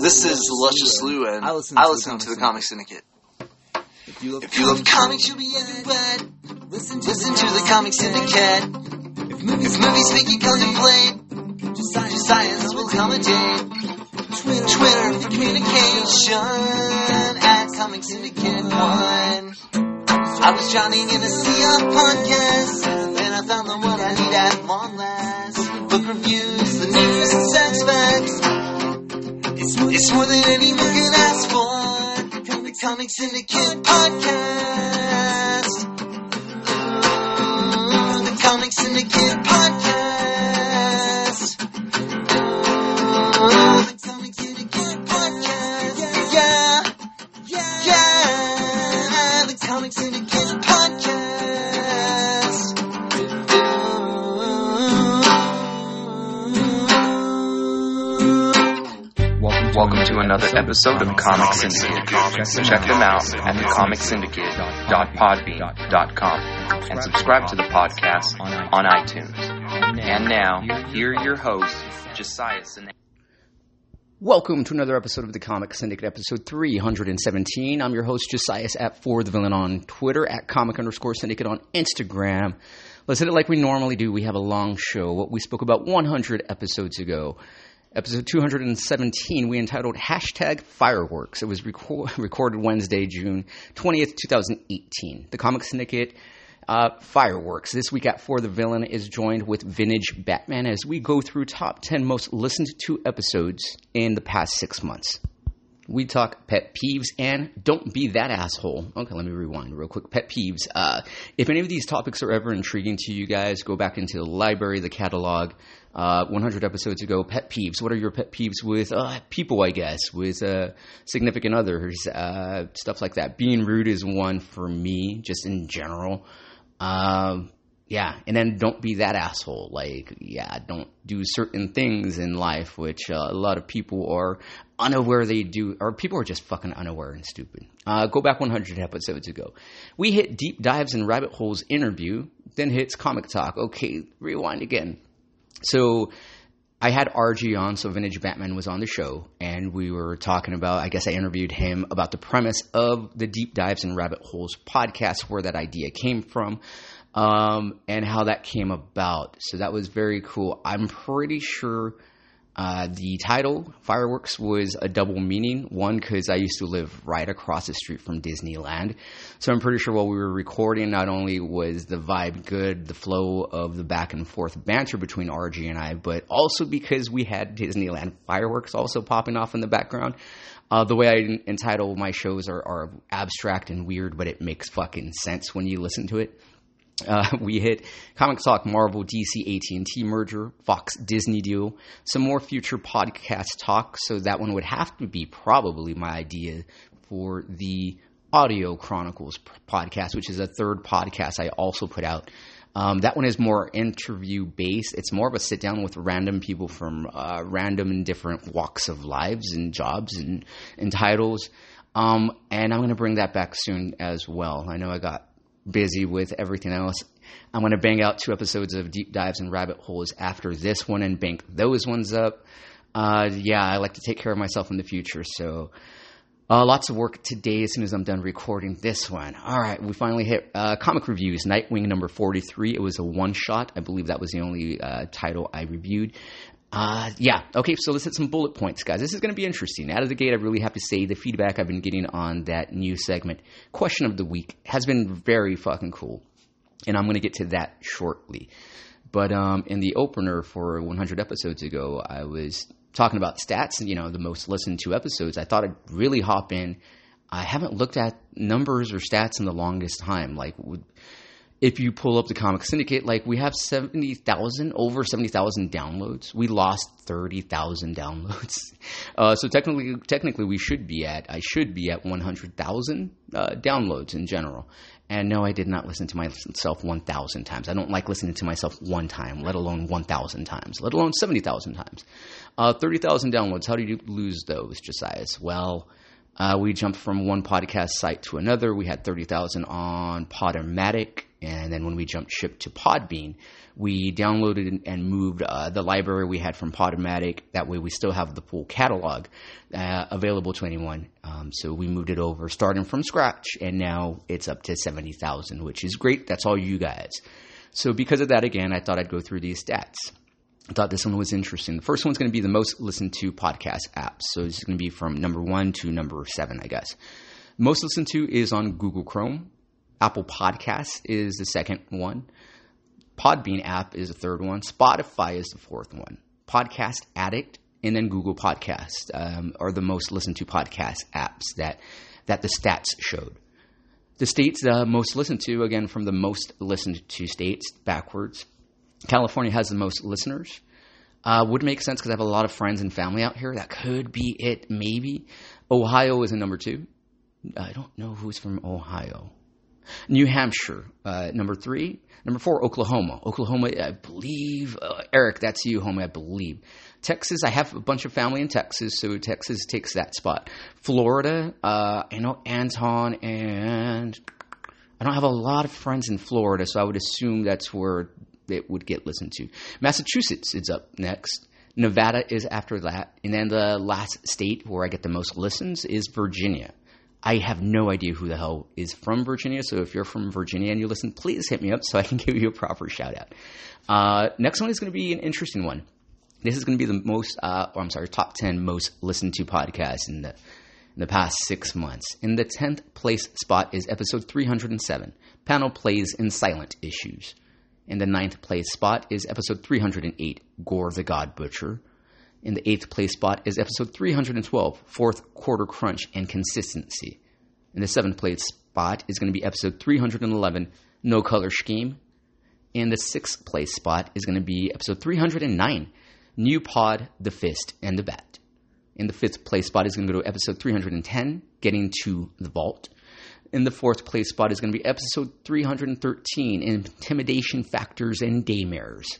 This is Luscious Lou, and I listen to, I listen the, to the Comic Syndicate. If you love, if you love comics, you'll be everywhere. Listen to, listen to the Comic Syndicate. If movies, if movies make you contemplate, just science, science will commentate. Twitter, Twitter for communication at Comic Syndicate One. I was drowning in a sea of podcasts, I found the one I need at long last. Book reviews, the news, and sex facts. It's more than anyone can ask for. From the Comic Syndicate podcast. From the Comic Syndicate podcast. The to another episode of Comic Syndicate. Check them out at thecomicsyndicate.podbean.com and subscribe to the podcast on iTunes. And now, here your hosts, Josiah Sine. Welcome to another episode of the Comic Syndicate, episode 317. I'm your host, Josiah at For the Villain on Twitter, at comic underscore syndicate on Instagram. Let's hit it like we normally do. We have a long show, what we spoke about 100 episodes ago. Episode 217, we entitled Hashtag Fireworks. It was reco- recorded Wednesday, June 20th, 2018. The Comic Syndicate uh, Fireworks. This week at For the Villain is joined with Vintage Batman as we go through top 10 most listened to episodes in the past six months. We talk pet peeves and don't be that asshole. Okay, let me rewind real quick. Pet peeves. Uh, if any of these topics are ever intriguing to you guys, go back into the library, the catalog, uh, 100 episodes ago, pet peeves. What are your pet peeves with uh, people, I guess, with uh, significant others, uh, stuff like that. Being rude is one for me, just in general. Um, yeah, and then don't be that asshole. Like, yeah, don't do certain things in life, which uh, a lot of people are unaware they do, or people are just fucking unaware and stupid. Uh, go back 100 episodes ago. We hit deep dives and rabbit holes interview, then hits comic talk. Okay, rewind again so I had RG on, so Vintage Batman was on the show, and we were talking about. I guess I interviewed him about the premise of the Deep Dives and Rabbit Holes podcast, where that idea came from, um, and how that came about. So that was very cool. I'm pretty sure uh, the title, Fireworks, was a double meaning. One, because I used to live right across the street from Disneyland. So I'm pretty sure while we were recording, not only was the vibe good, the flow of the back and forth banter between RG and I, but also because we had Disneyland fireworks also popping off in the background. Uh, the way I entitle my shows are, are abstract and weird, but it makes fucking sense when you listen to it. Uh, we hit Comic Talk, Marvel, DC, AT&T merger, Fox, Disney deal, some more future podcast talk. So that one would have to be probably my idea for the Audio Chronicles podcast, which is a third podcast I also put out. Um, that one is more interview based. It's more of a sit down with random people from uh, random and different walks of lives and jobs and, and titles. Um, and I'm going to bring that back soon as well. I know I got busy with everything else. I'm going to bang out two episodes of Deep Dives and Rabbit Holes after this one and bank those ones up. Uh, yeah, I like to take care of myself in the future, so uh, lots of work today as soon as I'm done recording this one. All right, we finally hit uh, comic reviews. Nightwing number 43. It was a one shot. I believe that was the only uh, title I reviewed. Uh, yeah, okay, so let's hit some bullet points, guys. This is going to be interesting. Out of the gate, I really have to say the feedback I've been getting on that new segment, Question of the Week, has been very fucking cool. And I'm going to get to that shortly. But um, in the opener for 100 episodes ago, I was talking about stats, you know, the most listened to episodes. I thought I'd really hop in. I haven't looked at numbers or stats in the longest time. Like, if you pull up the Comic Syndicate, like we have 70,000, over 70,000 downloads. We lost 30,000 downloads. Uh, so technically, technically we should be at, I should be at 100,000 uh, downloads in general. And no, I did not listen to myself 1,000 times. I don't like listening to myself one time, let alone 1,000 times, let alone 70,000 times. Uh, 30,000 downloads, how do you lose those, Josiah? Well, uh, we jumped from one podcast site to another. We had 30,000 on Podomatic And then when we jumped ship to Podbean, we downloaded and moved uh, the library we had from Podomatic. That way, we still have the full catalog uh, available to anyone. Um, so we moved it over, starting from scratch, and now it's up to seventy thousand, which is great. That's all you guys. So because of that, again, I thought I'd go through these stats. I thought this one was interesting. The first one's going to be the most listened to podcast apps. So it's going to be from number one to number seven, I guess. Most listened to is on Google Chrome. Apple Podcasts is the second one. Podbean app is the third one. Spotify is the fourth one. Podcast Addict and then Google Podcast um, are the most listened to podcast apps that that the stats showed. The states uh, most listened to, again, from the most listened to states backwards. California has the most listeners. Uh, would make sense because I have a lot of friends and family out here. That could be it, maybe. Ohio is in number two. I don't know who's from Ohio. New Hampshire, uh, number three. Number four, Oklahoma. Oklahoma, I believe. Uh, Eric, that's you, homie, I believe. Texas, I have a bunch of family in Texas, so Texas takes that spot. Florida, uh, I know Anton, and I don't have a lot of friends in Florida, so I would assume that's where it would get listened to. Massachusetts is up next. Nevada is after that. And then the last state where I get the most listens is Virginia. I have no idea who the hell is from Virginia. So if you're from Virginia and you listen, please hit me up so I can give you a proper shout out. Uh, next one is going to be an interesting one. This is going to be the most, uh, or I'm sorry, top 10 most listened to podcasts in the, in the past six months. In the 10th place spot is episode 307 Panel Plays in Silent Issues. In the ninth place spot is episode 308 Gore the God Butcher. In the eighth place spot is episode 312, Fourth Quarter Crunch and Consistency. In the seventh place spot is going to be episode 311, No Color Scheme. And the sixth place spot is going to be episode 309, New Pod, The Fist, and the Bat. In the fifth place spot is going to go to episode 310, Getting to the Vault. In the fourth place spot is going to be episode 313, Intimidation Factors and Daymares.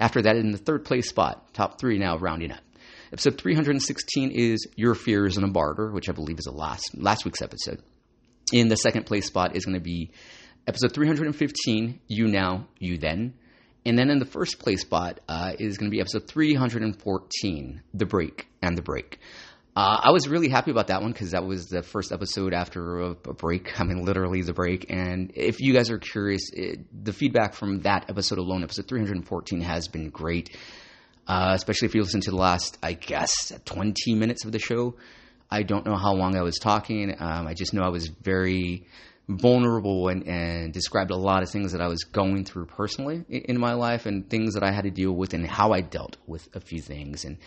After that, in the third place spot, top three now rounding up. Episode 316 is Your Fears in a Barter, which I believe is the last last week's episode. In the second place spot is going to be episode 315, You Now, You Then. And then in the first place spot uh, is going to be episode 314, The Break and the Break. Uh, I was really happy about that one because that was the first episode after a, a, break. I mean, literally the break. And if you guys are curious, it, the feedback from that episode alone, episode 314, has been great. Uh, especially if you listen to the last, I guess, 20 minutes of the show. I don't know how long I was talking. Um, I just know I was very vulnerable and, and, described a lot of things that I was going through personally in, in my life and things that I had to deal with and how I dealt with a few things. And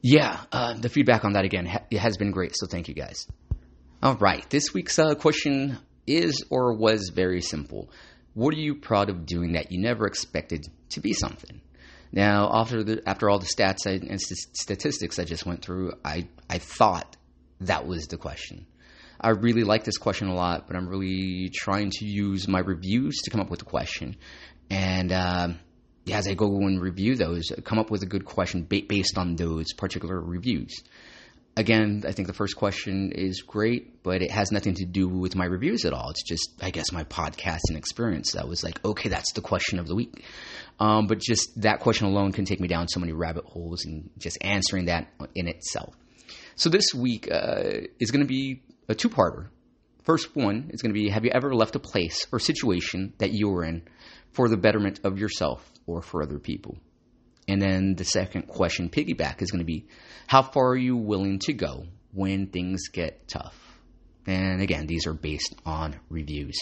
yeah, uh, the feedback on that again ha- has been great. So thank you guys. All right, this week's uh, question is or was very simple. What are you proud of doing that you never expected to be something? Now, after the, after all the stats I, and st- statistics I just went through, I I thought that was the question. I really like this question a lot, but I'm really trying to use my reviews to come up with the question. And as I go and review those, come up with a good question ba- based on those particular reviews. Again, I think the first question is great, but it has nothing to do with my reviews at all. It's just, I guess, my podcasting experience. That was like, okay, that's the question of the week. Um, but just that question alone can take me down so many rabbit holes and just answering that in itself. So this week uh, is going to be a two parter. First one is going to be Have you ever left a place or situation that you were in for the betterment of yourself or for other people? And then the second question, piggyback, is going to be How far are you willing to go when things get tough? And again, these are based on reviews.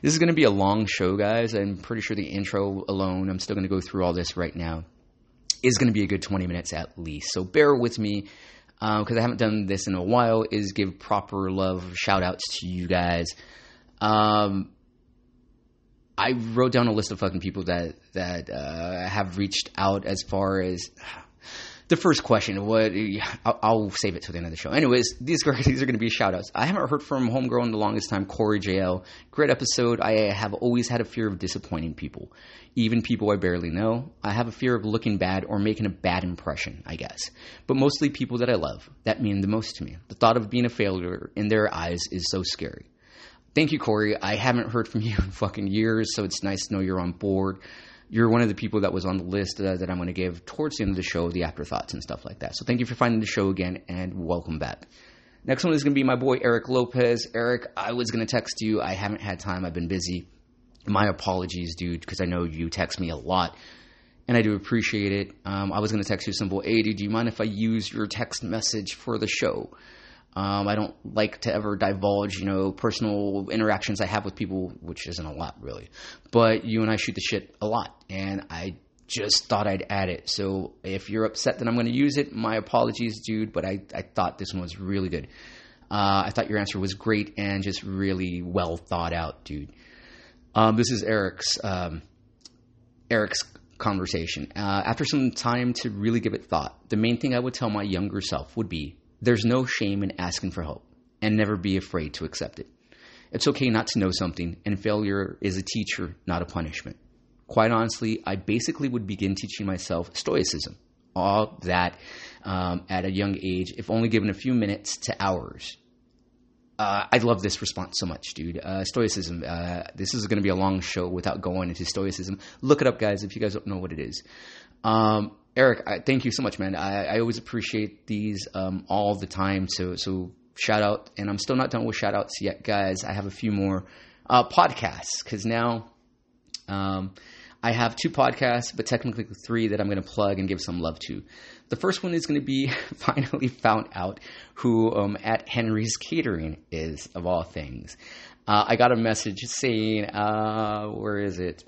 This is going to be a long show, guys. I'm pretty sure the intro alone, I'm still going to go through all this right now, is going to be a good 20 minutes at least. So bear with me because uh, I haven't done this in a while, is give proper love, shout outs to you guys. Um, I wrote down a list of fucking people that that uh, have reached out as far as the first question. What I'll, I'll, save it to the end of the show. Anyways, these are these are going to be shout outs. I haven't heard from Homegirl in the longest time. Corey JL, great episode. I have always had a fear of disappointing people even people I barely know. I have a fear of looking bad or making a bad impression, I guess. But mostly people that I love, that mean the most to me. The thought of being a failure in their eyes is so scary. thank you, Corey. I haven't heard from you in fucking years, so it's nice to know you're on board. You're one of the people that was on the list uh, that I'm going to give towards the end of the show, the afterthoughts and stuff like that. So thank you for finding the show again, and welcome back. Next one is going to be my boy Eric Lopez. Eric, I was going to text you. I haven't had time. I've been busy. My apologies, dude, because I know you text me a lot and I do appreciate it. Um, I was going to text you simple, hey, dude, do you mind if I use your text message for the show? Um, I don't like to ever divulge, you know, personal interactions I have with people, which isn't a lot really. But you and I shoot the shit a lot, and I just thought I'd add it. So if you're upset that I'm going to use it, my apologies, dude. But I, I thought this one was really good. Uh, I thought your answer was great and just really well thought out, dude. Um, this is Eric's um, Eric's conversation. Uh, after some time to really give it thought, the main thing I would tell my younger self would be there's no shame in asking for help and never be afraid to accept it. It's okay not to know something, and failure is a teacher, not a punishment. Quite honestly, I basically would begin teaching myself Stoicism, all that um, at a young age, if only given a few minutes to hours. Uh, I love this response so much, dude. Uh, stoicism. Uh, this is going to be a long show without going into Stoicism. Look it up, guys, if you guys don't know what it is. Um, Eric, I, thank you so much, man. I, I always appreciate these um, all the time. So, so shout out, and I'm still not done with shout outs yet, guys. I have a few more uh, podcasts because now um, I have two podcasts, but technically three that I'm going to plug and give some love to. The first one is going to be finally found out who um, at Henry's Catering is, of all things. Uh, I got a message saying, uh, where is it?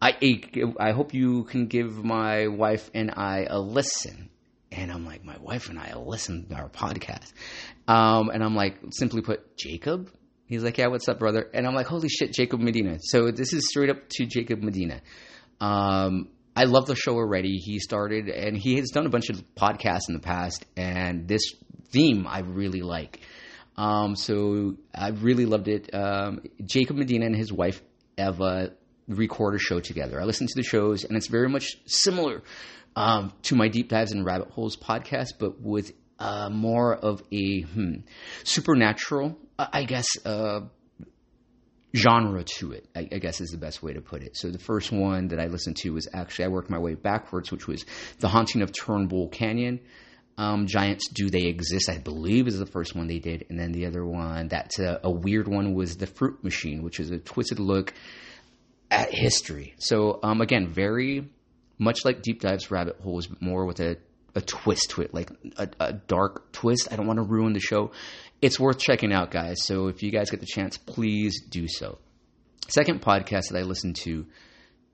I, I hope you can give my wife and I a listen. And I'm like, my wife and I listen to our podcast. Um, and I'm like, simply put, Jacob? He's like, yeah, what's up, brother? And I'm like, holy shit, Jacob Medina. So this is straight up to Jacob Medina. Um, I love the show already. He started, and he has done a bunch of podcasts in the past, and this theme I really like. Um, so I really loved it. Um, Jacob Medina and his wife Eva record a show together. I listen to the shows, and it's very much similar um, to my Deep Dives and Rabbit Holes podcast, but with uh, more of a hmm, supernatural, I guess, uh, genre to it, I, I, guess is the best way to put it. So the first one that I listened to was actually, I worked my way backwards, which was The Haunting of Turnbull Canyon. Um, Giants Do They Exist, I believe is the first one they did. And then the other one, that's a, a weird one, was The Fruit Machine, which is a twisted look at history. So um, again, very much like Deep Dives Rabbit Holes, more with a, a twist to it, like a, a dark twist. I don't want to ruin the show. It's worth checking out, guys. So if you guys get the chance, please do so. Second podcast that I listened to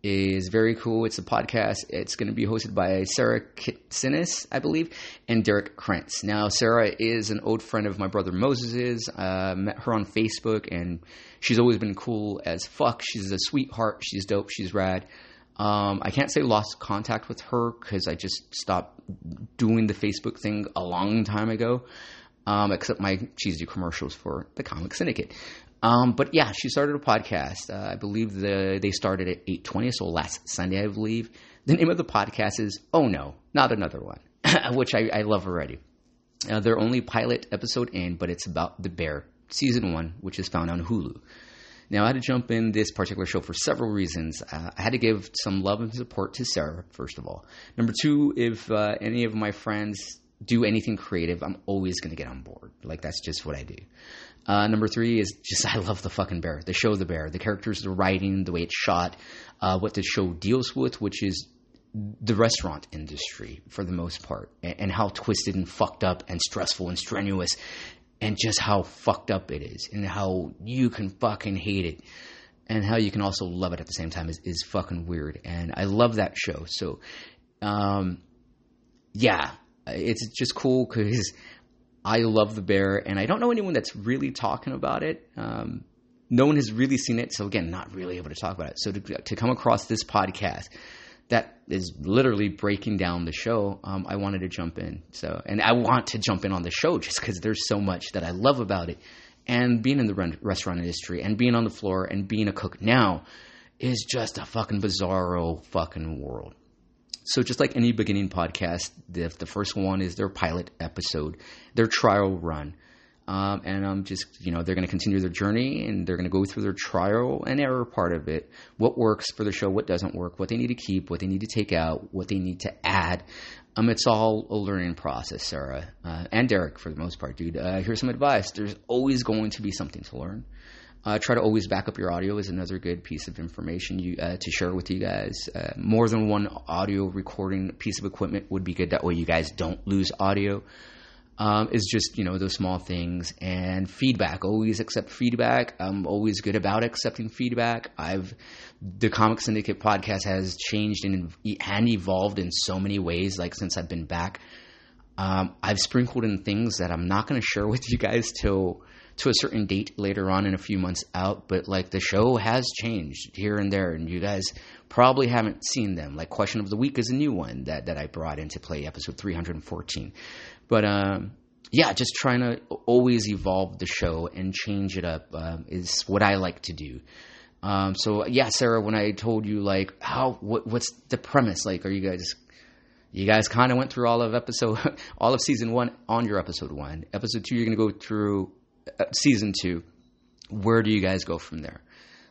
is very cool. It's a podcast. It's going to be hosted by Sarah Kitsinis, I believe, and Derek Krentz. Now, Sarah is an old friend of my brother Moses's. Uh, met her on Facebook, and she's always been cool as fuck. She's a sweetheart. She's dope. She's rad. Um, I can't say lost contact with her because I just stopped doing the Facebook thing a long time ago. Um, except my do commercials for the Comic Syndicate. Um, but yeah, she started a podcast. Uh, I believe the they started at eight twenty, so last Sunday, I believe. The name of the podcast is "Oh No, Not Another One," which I, I, love already. Uh, their only pilot episode in, but it's about the bear season one, which is found on Hulu. Now, I had to jump in this particular show for several reasons. Uh, I had to give some love and support to Sarah, first of all. Number two, if uh, any of my friends do anything creative, I'm always going to get on board. Like, that's just what I do. Uh, number three is just I love the fucking bear, the show, the bear, the characters, the writing, the way it's shot, uh, what the show deals with, which is the restaurant industry for the most part, and, and, how twisted and fucked up and stressful and strenuous, and just how fucked up it is, and how you can fucking hate it, and how you can also love it at the same time is, is fucking weird. And I love that show. So, um, yeah, it's just cool because I love the bear, and I don't know anyone that's really talking about it. Um, no one has really seen it, so again, not really able to talk about it. So to, to come across this podcast that is literally breaking down the show, um, I wanted to jump in. So, and I want to jump in on the show just because there's so much that I love about it, and being in the restaurant industry, and being on the floor, and being a cook now is just a fucking bizarro fucking world. So just like any beginning podcast, the, the first one is their pilot episode, their trial run. Um, and I'm just, you know, they're going to continue their journey and they're going to go through their trial and error part of it. What works for the show, what doesn't work, what they need to keep, what they need to take out, what they need to add. Um, it's all a learning process, Sarah uh, and Derek, for the most part, dude. Uh, here's some advice: there's always going to be something to learn. Uh, try to always back up your audio is another good piece of information you uh, to share with you guys. Uh, more than one audio recording piece of equipment would be good. That way, you guys don't lose audio um, is just you know those small things and feedback. Always accept feedback. I'm always good about accepting feedback. I've the Comic Syndicate podcast has changed and and evolved in so many ways. Like since I've been back, um, I've sprinkled in things that I'm not going to share with you guys till to a certain date later on in a few months out. But like the show has changed here and there, and you guys probably haven't seen them. Like Question of the Week is a new one that that I brought into play, episode 314. But um, yeah, just trying to always evolve the show and change it up uh, is what I like to do. Um, so yeah, Sarah, when I told you like how what, what's the premise? Like, are you guys you guys kind of went through all of episode all of season one on your episode one. Episode two, you're gonna go through season two. Where do you guys go from there?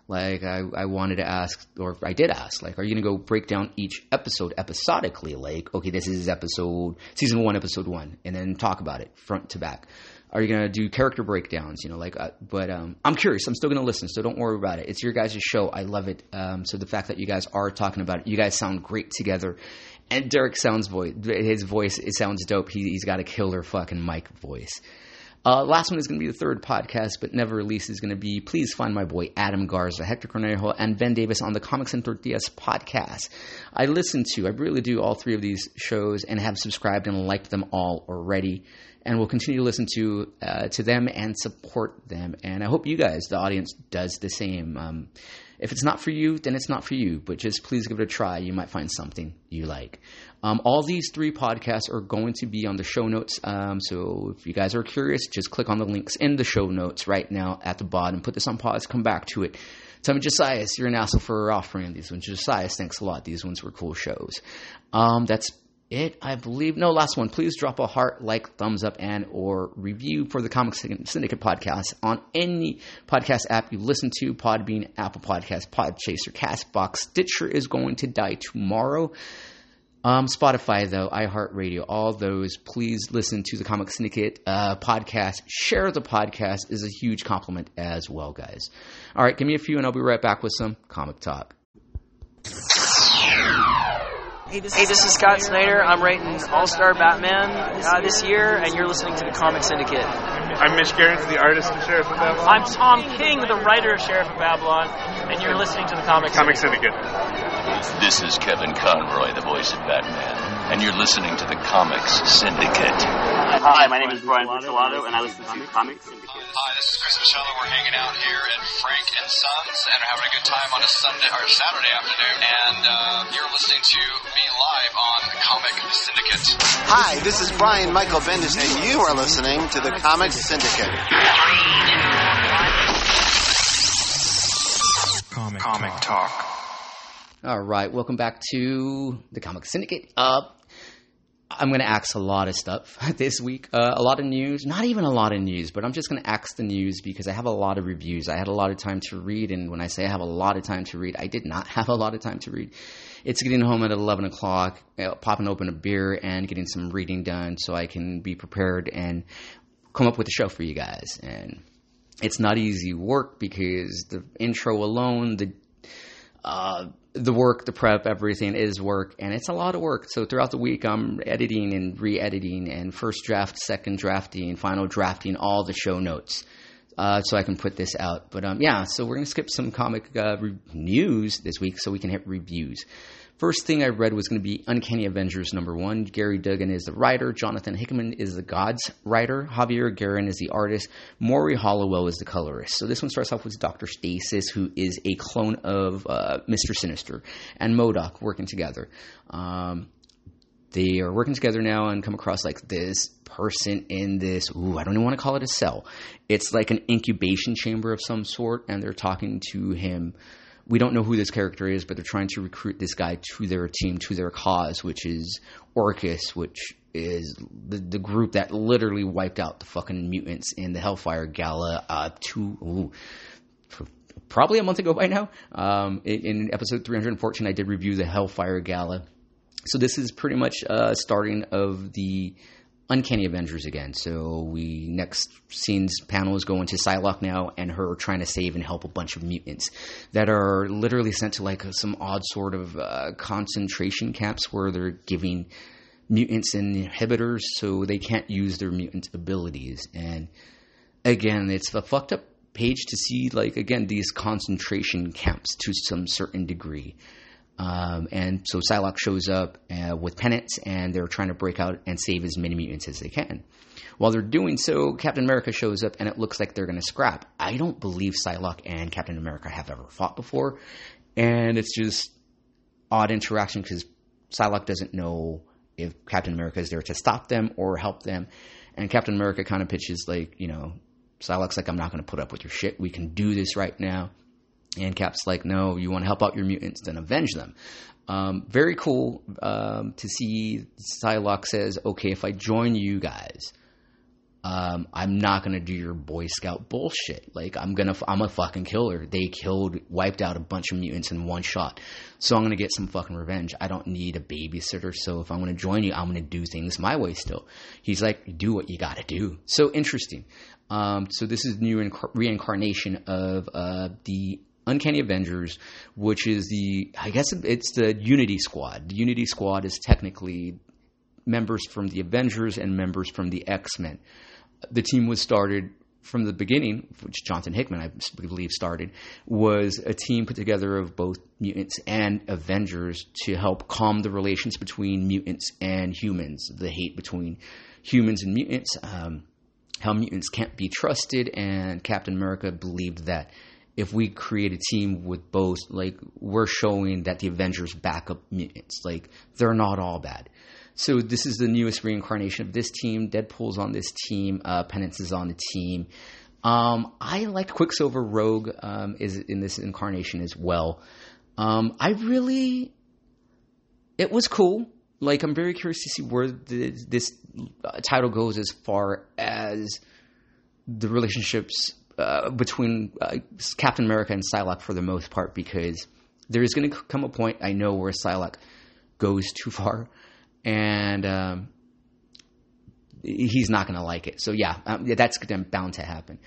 Like I, I wanted to ask, or I did ask, like, are you gonna go break down each episode episodically? Like, okay, this is episode season one, episode one, and then talk about it front to back. Are you gonna do character breakdowns? You know, like, uh, but um, I'm curious. I'm still gonna listen, so don't worry about it. It's your guys' show. I love it. Um, so the fact that you guys are talking about it, you guys sound great together. And Derek sounds voice, his voice, it sounds dope. He, he's got a killer fucking mic voice. Uh, last one is going to be the third podcast, but never released is going to be Please Find My Boy Adam Garza, Hector Cornejo, and Ben Davis on the Comics and Tortillas podcast. I listen to, I really do all three of these shows and have subscribed and liked them all already. And we'll continue to listen to uh, to them and support them. And I hope you guys, the audience, does the same. Um, if it's not for you, then it's not for you. But just please give it a try. You might find something you like. Um, all these three podcasts are going to be on the show notes. Um, so if you guys are curious, just click on the links in the show notes right now at the bottom. Put this on pause. Come back to it. Tell me, Josias, you're an asshole for offering these ones. Josias, thanks a lot. These ones were cool shows. Um, that's it, I believe. No, last one. Please drop a heart, like, thumbs up, and or review for the Comic Syndicate podcast on any podcast app you listen to. Podbean, Apple Podcast, Podchaser, Castbox, Stitcher is going to die tomorrow. Um, Spotify, though, iHeartRadio, all those, please listen to the Comic Syndicate uh, podcast. Share the podcast is a huge compliment as well, guys. All right, give me a few and I'll be right back with some comic talk. Hey, this, hey, this is Scott Snyder. I'm writing All Star Batman uh, this year, and you're listening to the Comic Syndicate. I'm Mitch Gerads, the artist of Sheriff of Babylon. I'm Tom King, the writer of Sheriff of Babylon, and you're listening to the Comic Comic Syndicate. Syndicate. This is Kevin Conroy, the voice of Batman and you're listening to the Comics Syndicate. Hi, my name is Brian Picciolato, and I listen to Comics Syndicate. Hi, this is Chris Michelle. We're hanging out here at Frank and Sons and we're having a good time on a Sunday or Saturday afternoon. And uh, you're listening to me live on Comic Syndicate. Hi, this is Brian Michael Bendis, and you are listening to the Comics Syndicate. Comic, Comic Talk. Talk. All right, welcome back to the Comic Syndicate. Uh, I'm going to ask a lot of stuff this week. Uh, a lot of news, not even a lot of news, but I'm just going to ask the news because I have a lot of reviews. I had a lot of time to read, and when I say I have a lot of time to read, I did not have a lot of time to read. It's getting home at 11 o'clock, uh, popping open a beer, and getting some reading done so I can be prepared and come up with a show for you guys. And it's not easy work because the intro alone, the uh, the work, the prep, everything is work, and it's a lot of work. So throughout the week, I'm editing and re-editing, and first draft, second drafting, final drafting, all the show notes, uh, so I can put this out. But um, yeah, so we're gonna skip some comic uh, re- news this week, so we can hit reviews. First thing I read was going to be Uncanny Avengers number one. Gerry Duggan is the writer. Jonathan Hickman is the Gods writer. Javier Garrón is the artist. Morry Hollowell is the colorist. So this one starts off with Dr. Stasis, who is a clone of uh, Mr. Sinister, and MODOK working together. Um, they are working together now and come across like this person in this ooh i don't even want to call it a cell it's like an incubation chamber of some sort and they're talking to him we don't know who this character is, but they're trying to recruit this guy to their team, to their cause, which is Orchis, which is the, the group that literally wiped out the fucking mutants in the Hellfire Gala uh, two, ooh, probably a month ago by now. Um, in, in, episode 314, I did review the Hellfire Gala. So this is pretty much uh, starting of the Uncanny Avengers again. So we next scenes panel is going to Psylocke now and her trying to save and help a bunch of mutants that are literally sent to like some odd sort of uh, concentration camps where they're giving mutants inhibitors so they can't use their mutant abilities. And again, it's a fucked up page to see like again these concentration camps to some certain degree. Um, and so Psylocke shows up uh, with penance, and they're trying to break out and save as many mutants as they can. While they're doing so, Captain America shows up, and it looks like they're going to scrap. I don't believe Psylocke and Captain America have ever fought before, and it's just odd interaction because Psylocke doesn't know if Captain America is there to stop them or help them, and Captain America kind of pitches like, you know, Psylocke's like, I'm not going to put up with your shit. We can do this right now. And Cap's like, no, you want to help out your mutants, and avenge them. Um, very cool um, to see Psylocke says, okay, if I join you guys, um, I'm not gonna do your Boy Scout bullshit. Like I'm gonna, I'm a fucking killer. They killed, wiped out a bunch of mutants in one shot. So I'm gonna get some fucking revenge. I don't need a babysitter. So if I'm gonna join you, I'm gonna do things my way still. He's like, do what you gotta do. So interesting. Um, so this is new reincarnation of uh, the Uncanny Avengers, which is the I guess it's the Unity Squad. The Unity Squad is technically members from the Avengers and members from the X Men. The team was started from the beginning, which Jonathan Hickman, I believe, started, was a team put together of both mutants and Avengers to help calm the relations between mutants and humans, the hate between humans and mutants, um, how mutants can't be trusted, and Captain America believed that if we create a team with both, like we're showing that the Avengers back up mutants. Like they're not all bad. So this is the newest reincarnation of this team. Deadpool's on this team. Uh, Penance is on the team. Um, I like Quicksilver Rogue um, is in this incarnation as well. Um, I really, it was cool. Like I'm very curious to see where the, this uh, title goes as far as the relationships uh, between uh, Captain America and Psylocke for the most part because there is going to come a point I know where Psylocke goes too far, and um, he's not going to like it. So yeah, um, that's bound to happen.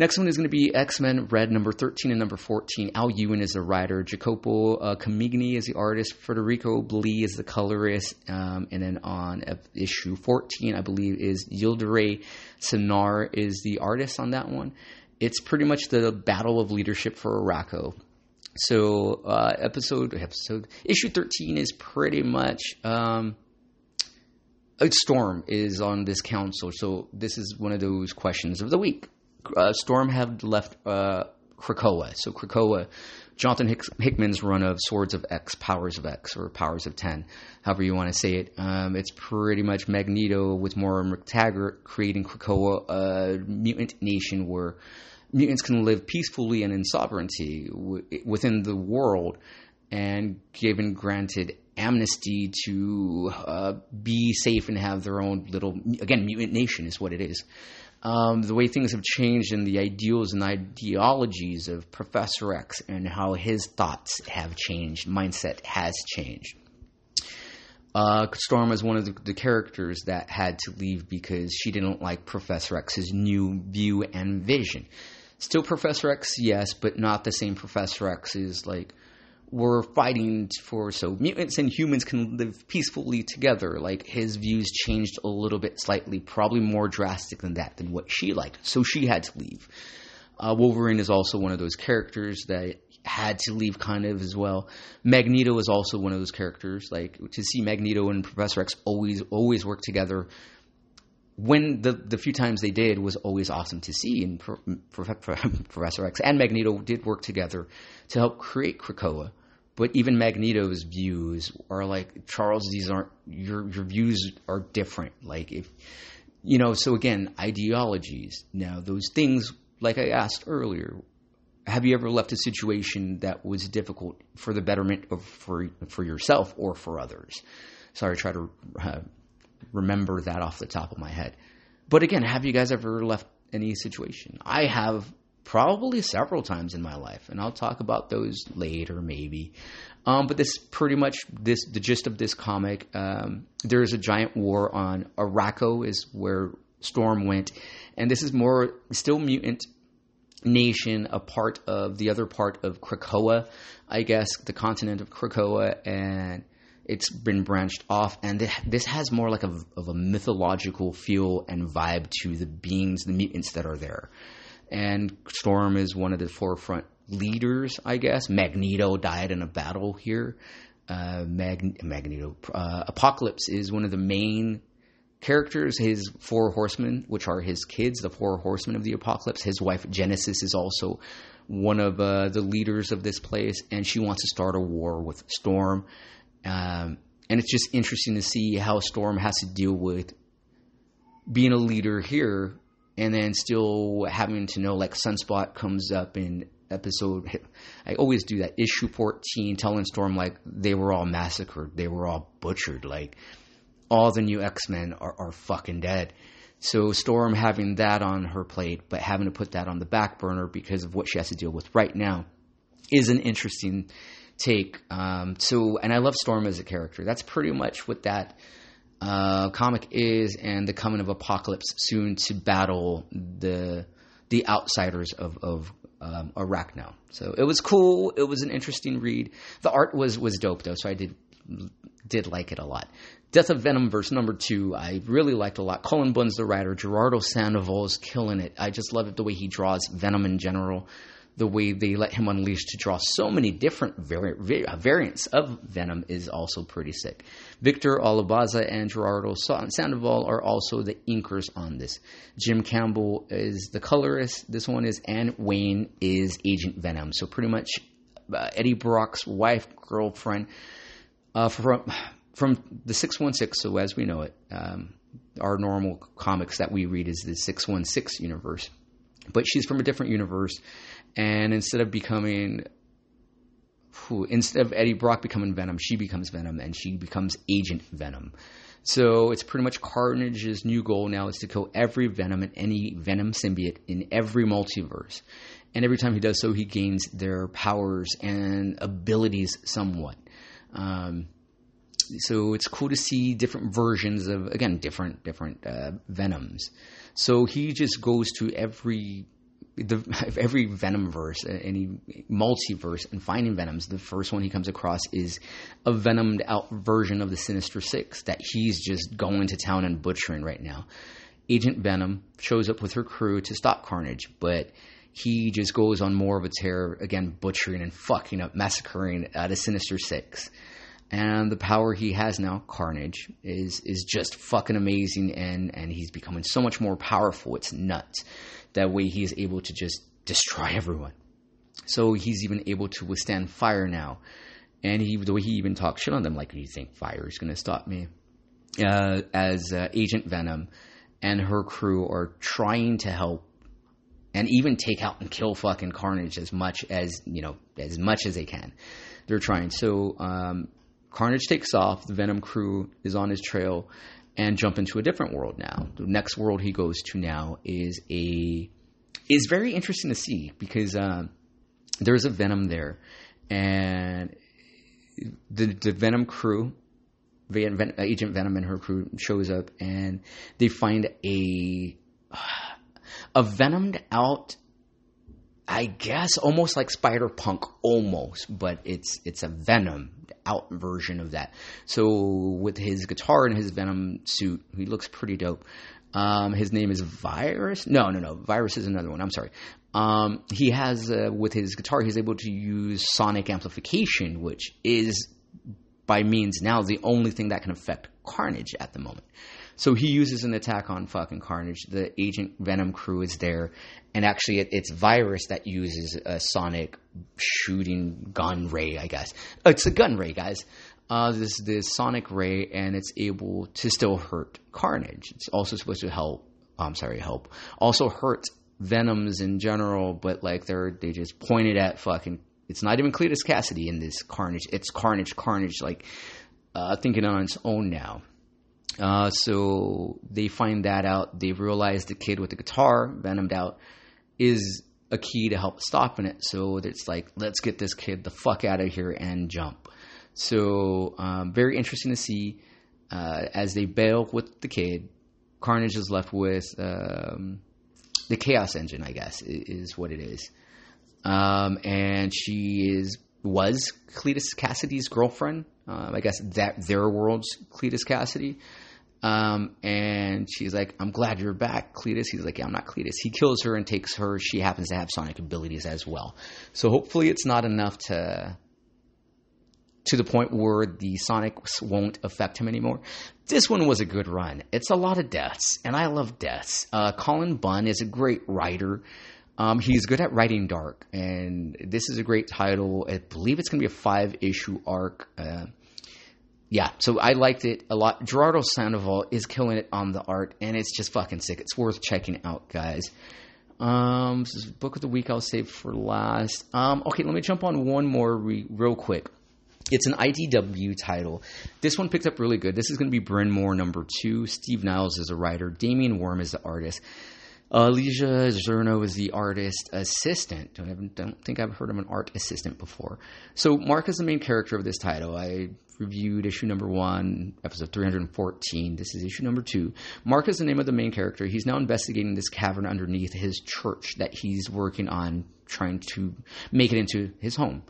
Next one is going to be X Men Red number 13 and number 14. Al Ewing is the writer. Jacopo uh, Camagni is the artist. Federico Blee is the colorist. Um, and then on issue 14, I believe, is Yildiray Cinar is the artist on that one. It's pretty much the battle of leadership for Arakko. So uh, episode episode issue 13 is pretty much um, Storm is on this council. So this is one of those questions of the week uh, Storm had left uh, Krakoa. So Krakoa, Jonathan Hick- Hickman's run of Swords of X, Powers of X, or Powers of Ten, however you want to say it. Um, it's pretty much Magneto with Moira MacTaggert creating Krakoa, a mutant nation where mutants can live peacefully and in sovereignty w- within the world, and given granted amnesty to uh, be safe and have their own little again mutant nation is what it is um, the way things have changed and the ideals and ideologies of Professor X and how his thoughts have changed, mindset has changed. Uh, Storm is one of the, the, characters that had to leave because she didn't like Professor X's new view and vision. Still Professor X, yes, but not the same Professor X is like we're fighting for so mutants and humans can live peacefully together. Like his views changed a little bit slightly, probably more drastic than that than what she liked. So she had to leave. Uh, Wolverine is also one of those characters that had to leave kind of as well. Magneto is also one of those characters. Like to see Magneto and Professor X always always work together. When the the few times they did was always awesome to see, and Pro, Pro, Pro, Professor X and Magneto did work together to help create Krakoa but even Magneto's views are like Charles. These aren't your your views are different. Like if you know. So again, ideologies. Now those things, like I asked earlier, have you ever left a situation that was difficult for the betterment of for for yourself or for others? Sorry, try to uh, remember that off the top of my head. But again, have you guys ever left any situation? I have probably several times in my life, and I'll talk about those later, maybe. Um, but this pretty much this the gist of this comic. Um, there is a giant war on Arakko, is where Storm went, and this is more still mutant nation, a part of the other part of Krakoa, I guess, the continent of Krakoa, and it's been branched off. And this has more like a, of a mythological feel and vibe to the beings, the mutants that are there. And Storm is one of the forefront leaders, I guess. Magneto died in a battle here. Uh, Mag- Magneto. Uh, Apocalypse is one of the main characters, his four horsemen, which are his kids, the four horsemen of the apocalypse. His wife Genesis is also one of uh, the leaders of this place, and she wants to start a war with Storm. Um, and it's just interesting to see how Storm has to deal with being a leader here, and then still having to know like Sunspot comes up in episode. I always do that issue fourteen, telling Storm like they were all massacred, they were all butchered, like all the new X Men are, are fucking dead. So Storm having that on her plate, but having to put that on the back burner because of what she has to deal with right now, is an interesting take. Um, so, and I love Storm as a character. That's pretty much what that uh, comic is, and the coming of Apocalypse soon to battle the the outsiders of of um, Arakko. So it was cool. It was an interesting read. The art was was dope though, so I did did like it a lot. Death of Venom verse number two, I really liked a lot. Cullen Bunn's the writer. Gerardo Sandoval is killing it. I just love it the way he draws Venom in general, the way they let him unleash to draw so many different vari- variants of Venom is also pretty sick. Victor Olazaba and Gerardo Sandoval are also the inkers on this. Jim Campbell is the colorist. This one is Anne Weying is Agent Venom. So pretty much uh, Eddie Brock's wife, girlfriend, uh, from from the 616, so as we know it, um, our normal comics that we read is the 616 universe. But she's from a different universe, and instead of becoming, instead of Eddie Brock becoming Venom, she becomes Venom, and she becomes Agent Venom. So it's pretty much Carnage's new goal now is to kill every Venom and any Venom symbiote in every multiverse. And every time he does so, he gains their powers and abilities somewhat. Um, so it's cool to see different versions of again different different uh, venoms. So he just goes to every the every venom verse, any multiverse, and finding venoms. The first one he comes across is a venomed out version of the Sinister Six that he's just going to town and butchering right now. Agent Venom shows up with her crew to stop Carnage, but he just goes on more of a tear again, butchering and fucking up, massacring the Sinister Six and the power he has now, Carnage, is is just fucking amazing, and and he's becoming so much more powerful. It's nuts. That way, he is able to just destroy everyone. So he's even able to withstand fire now, and he the way he even talks shit on them, like, "Do you think fire is going to stop me?" Uh, as uh, Agent Venom and her crew are trying to help and even take out and kill fucking Carnage as much as you know as much as they can. They're trying. So um, Carnage takes off. The Venom crew is on his trail and jump into a different world now. The next world he goes to now is a is very interesting to see because uh, there's a Venom there, and the the Venom crew, Ven- Agent Venom and her crew shows up, and they find a a venomed out I guess almost like Spider Punk, almost, but it's it's a Venom out version of that. So with his guitar and his Venom suit, he looks pretty dope. Um, his name is Virus. No, no, no. Virus is another one. I'm sorry. Um, he has uh, with his guitar, he's able to use sonic amplification, which is by means now the only thing that can affect Carnage at the moment. So he uses an attack on fucking Carnage. The Agent Venom crew is there, and actually, it, it's Virus that uses a sonic shooting gun ray. I guess it's a gun ray, guys. Uh, this this sonic ray, and it's able to still hurt Carnage. It's also supposed to help. I'm sorry, help. Also hurt Venoms in general, but like they're they just pointed at fucking. It's not even Cletus Kasady in this Carnage. It's Carnage, Carnage, like uh, thinking on its own now. Uh, so they find that out. They realize the kid with the guitar, venomed out, is a key to help stopping it. So it's like, let's get this kid the fuck out of here and jump. So um, very interesting to see uh, as they bail with the kid. Carnage is left with um, the Chaos Engine, I guess, is what it is. Um, and she is was Cletus Kasady's girlfriend. Uh, I guess that their world's Cletus Kasady. Um, and she's like, I'm glad you're back, Cletus. He's like, yeah, I'm not Cletus. He kills her and takes her. She happens to have sonic abilities as well. So hopefully it's not enough to to the point where the Sonics won't affect him anymore. This one was a good run. It's a lot of deaths, and I love deaths. Uh, Cullen Bunn is a great writer. Um, he's good at writing dark, and this is a great title. I believe it's going to be a five issue arc. Uh, yeah, so I liked it a lot. Gerardo Sandoval is killing it on the art, and it's just fucking sick. It's worth checking out, guys. Um, this is book of the week I'll save for last. Um, okay, let me jump on one more re- real quick. It's an IDW title. This one picked up really good. This is going to be Brynmore number two. Steve Niles is a writer. Damien Worm is the artist. Alicia Zerno is the artist assistant. I don't think I've heard of an art assistant before. So Mark is the main character of this title. I reviewed issue number one, episode 314. This is issue number two. Mark is the name of the main character. He's now investigating this cavern underneath his church that he's working on trying to make it into his home.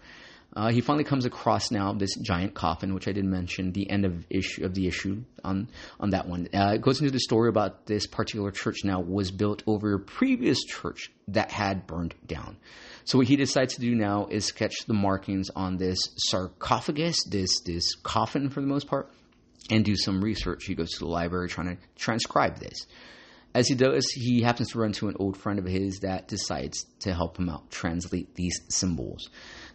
Uh, he finally comes across now this giant coffin, which I didn't mention the end of issue of the issue on on that one. Uh, it goes into the story about this particular church. Now was built over a previous church that had burned down. So what he decides to do now is sketch the markings on this sarcophagus, this this coffin for the most part, and do some research. He goes to the library trying to transcribe this. As he does, he happens to run to an old friend of his that decides to help him out translate these symbols.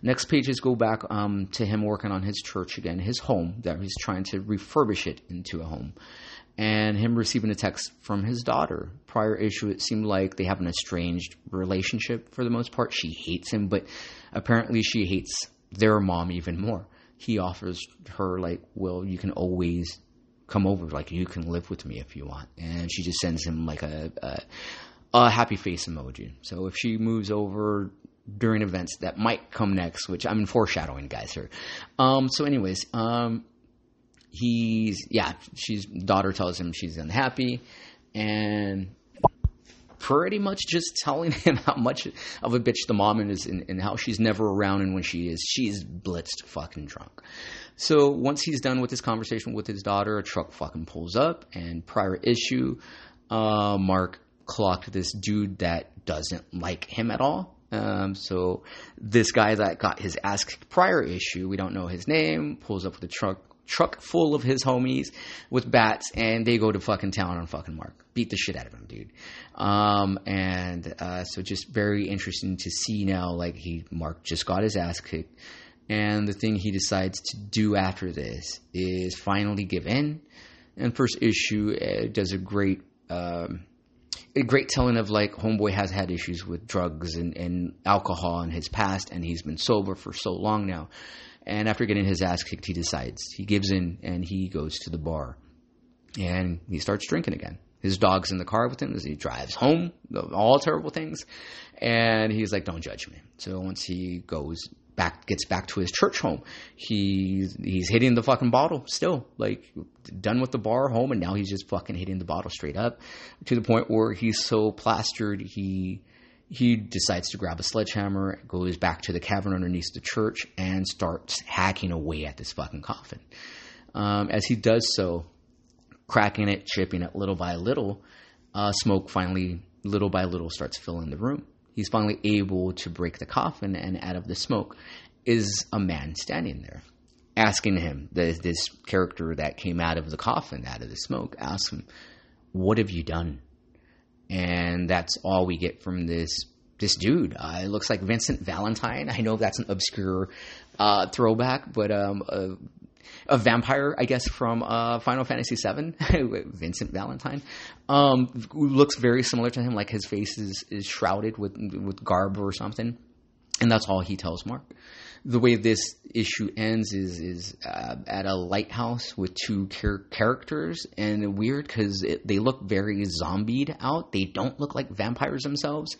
Next pages go back um, to him working on his church again, his home that he's trying to refurbish it into a home, and him receiving a text from his daughter. Prior issue, it seemed like they have an estranged relationship for the most part. She hates him, but apparently she hates their mom even more. He offers her like, "Well, you can always come over. Like, you can live with me if you want," and she just sends him like a, a a happy face emoji. So if she moves over during events that might come next, which I'm foreshadowing, guys. Here. Um, so, anyways, um, he's yeah. She's daughter tells him she's unhappy, and pretty much just telling him how much of a bitch the mom is and, and how she's never around, and when she is, she's blitzed fucking drunk. So once he's done with this conversation with his daughter, a truck fucking pulls up, and prior issue, uh, Mark clocked this dude that doesn't like him at all um, so this guy that got his ass kicked prior issue, we don't know his name, pulls up with a truck truck full of his homies with bats, and they go to fucking town on fucking Mark. Beat the shit out of him, dude. Um, and uh, so just very interesting to see now, like he Mark just got his ass kicked, and the thing he decides to do after this is finally give in. And first issue uh, does a great. Um, a great telling of like homeboy has had issues with drugs and, and alcohol in his past and he's been sober for so long now. And after getting his ass kicked he decides he gives in and he goes to the bar. And he starts drinking again. His dog's in the car with him as he drives home all terrible things. And he's like don't judge me. So once he goes back gets back to his church home. He's he's hitting the fucking bottle still, like done with the bar home, and now he's just fucking hitting the bottle straight up to the point where he's so plastered he he decides to grab a sledgehammer, goes back to the cavern underneath the church, and starts hacking away at this fucking coffin. Um, as he does so, cracking it, chipping it little by little, uh, smoke finally, little by little, starts filling the room he's finally able to break the coffin, and out of the smoke is a man standing there, asking him, this, this character that came out of the coffin, out of the smoke, asks him, What have you done? And that's all we get from this this dude. Uh, it looks like Vincent Valentine. I know that's an obscure uh, throwback, but um, uh, a vampire, I guess, from uh, Final Fantasy VII, Vincent Valentine, um, looks very similar to him. Like his face is, is shrouded with with garb or something, and that's all he tells Mark. The way this issue ends is is uh, at a lighthouse with two char- characters, and weird because they look very zombied out. They don't look like vampires themselves,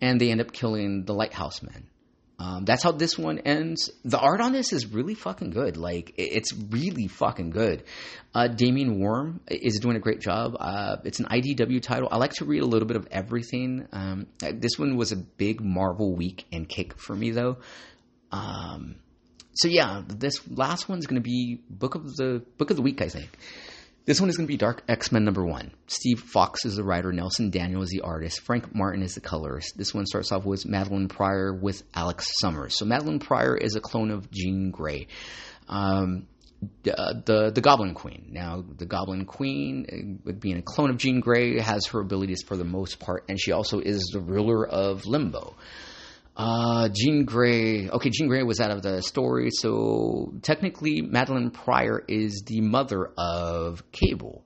and they end up killing the lighthouse men. Um, that's how this one ends. The art on this is really fucking good. Like it's really fucking good. Uh, Damien Worm is doing a great job. Uh, it's an IDW title. I like to read a little bit of everything. Um, this one was a big Marvel week and kick for me though. Um, so yeah, this last one's going to be book of the book of the week, I think. This one is going to be Dark X Men number one. Steve Foxe is the writer, Nelson Daniel is the artist, Frank Martin is the colorist. This one starts off with Madelyne Pryor with Alex Summers. So Madelyne Pryor is a clone of Jean Grey. Um, uh, the the Goblin Queen. Now, the Goblin Queen, uh, being a clone of Jean Grey, has her abilities for the most part, and she also is the ruler of Limbo. Uh, Jean Grey. Okay, Jean Grey was out of the story, so technically Madelyne Pryor is the mother of Cable.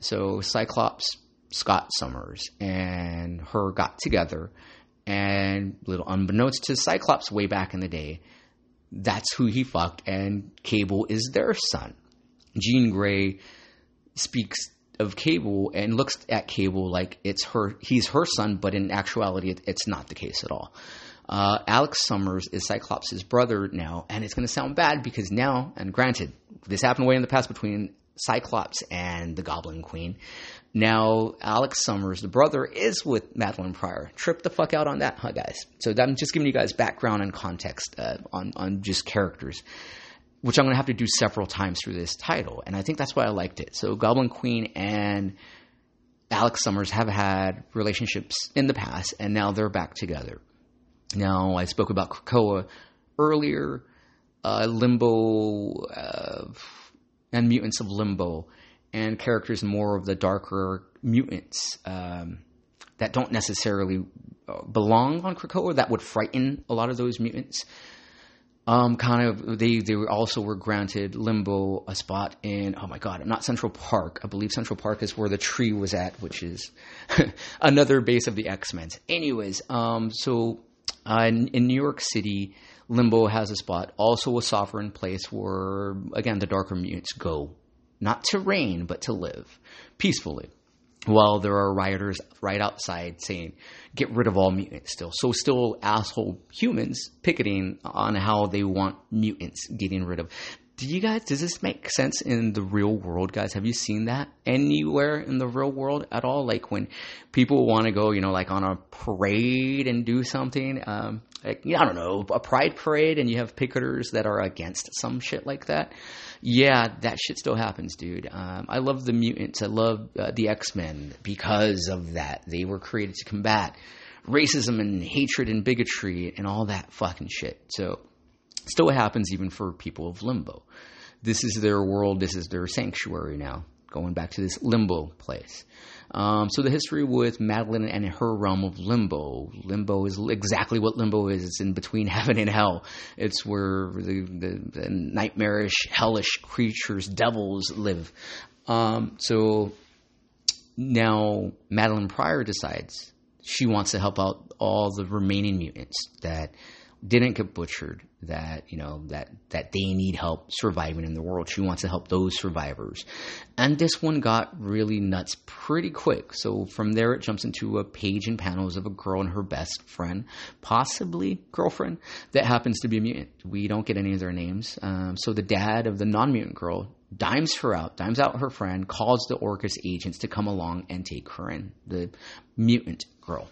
So Cyclops, Scott Summers, and her got together, and little unbeknownst to Cyclops way back in the day, that's who he fucked, and Cable is their son. Jean Grey speaks of Cable and looks at Cable like it's her, he's her son, but in actuality, it's not the case at all. Uh, Alex Summers is Cyclops' brother now, and it's going to sound bad because now, and granted, this happened way in the past between Cyclops and the Goblin Queen. Now, Alex Summers, the brother, is with Madelyne Pryor. Trip the fuck out on that, huh, guys? So I'm just giving you guys background and context uh, on on just characters, which I'm going to have to do several times through this title, and I think that's why I liked it. So Goblin Queen and Alex Summers have had relationships in the past, and now they're back together. Now, I spoke about Krakoa earlier, uh, Limbo, uh, and mutants of Limbo, and characters more of the darker mutants um, that don't necessarily uh, belong on Krakoa, that would frighten a lot of those mutants. Um, kind of, they they also were granted Limbo a spot in oh my god, not Central Park. I believe Central Park is where the tree was at, which is another base of the X Men. Anyways, um, so uh, in, in, New York City, Limbo has a spot, also a sovereign place where, again, the darker mutants go, not to reign, but to live peacefully. While there are rioters right outside saying, get rid of all mutants still. So, still asshole humans picketing on how they want mutants getting rid of do you guys does this make sense in the real world guys? Have you seen that anywhere in the real world at all? Like when people want to go you know like on a parade and do something um like i don't know a pride parade and you have picketers that are against some shit like that? Yeah that shit still happens dude. Um, i love the mutants. I love uh, the x-men because of that. They were created to combat racism and hatred and bigotry and all that fucking shit. So Still happens even for people of limbo. This is their world, this is their sanctuary now, going back to this limbo place. Um, so the history with Madelyne and her realm of limbo. Limbo is exactly what limbo is. It's in between heaven and hell. It's where the, the, the nightmarish, hellish creatures, devils live. Um, so now Madelyne Pryor decides she wants to help out all the remaining mutants that didn't get butchered that you know that that they need help surviving in the world. She wants to help those survivors. And this one got really nuts pretty quick. So from there it jumps into a page and panels of a girl and her best friend possibly girlfriend that happens to be a mutant. We don't get any of their names. Um, so the dad of the non-mutant girl dimes her out dimes out her friend calls the orchis agents to come along and take her in the mutant girl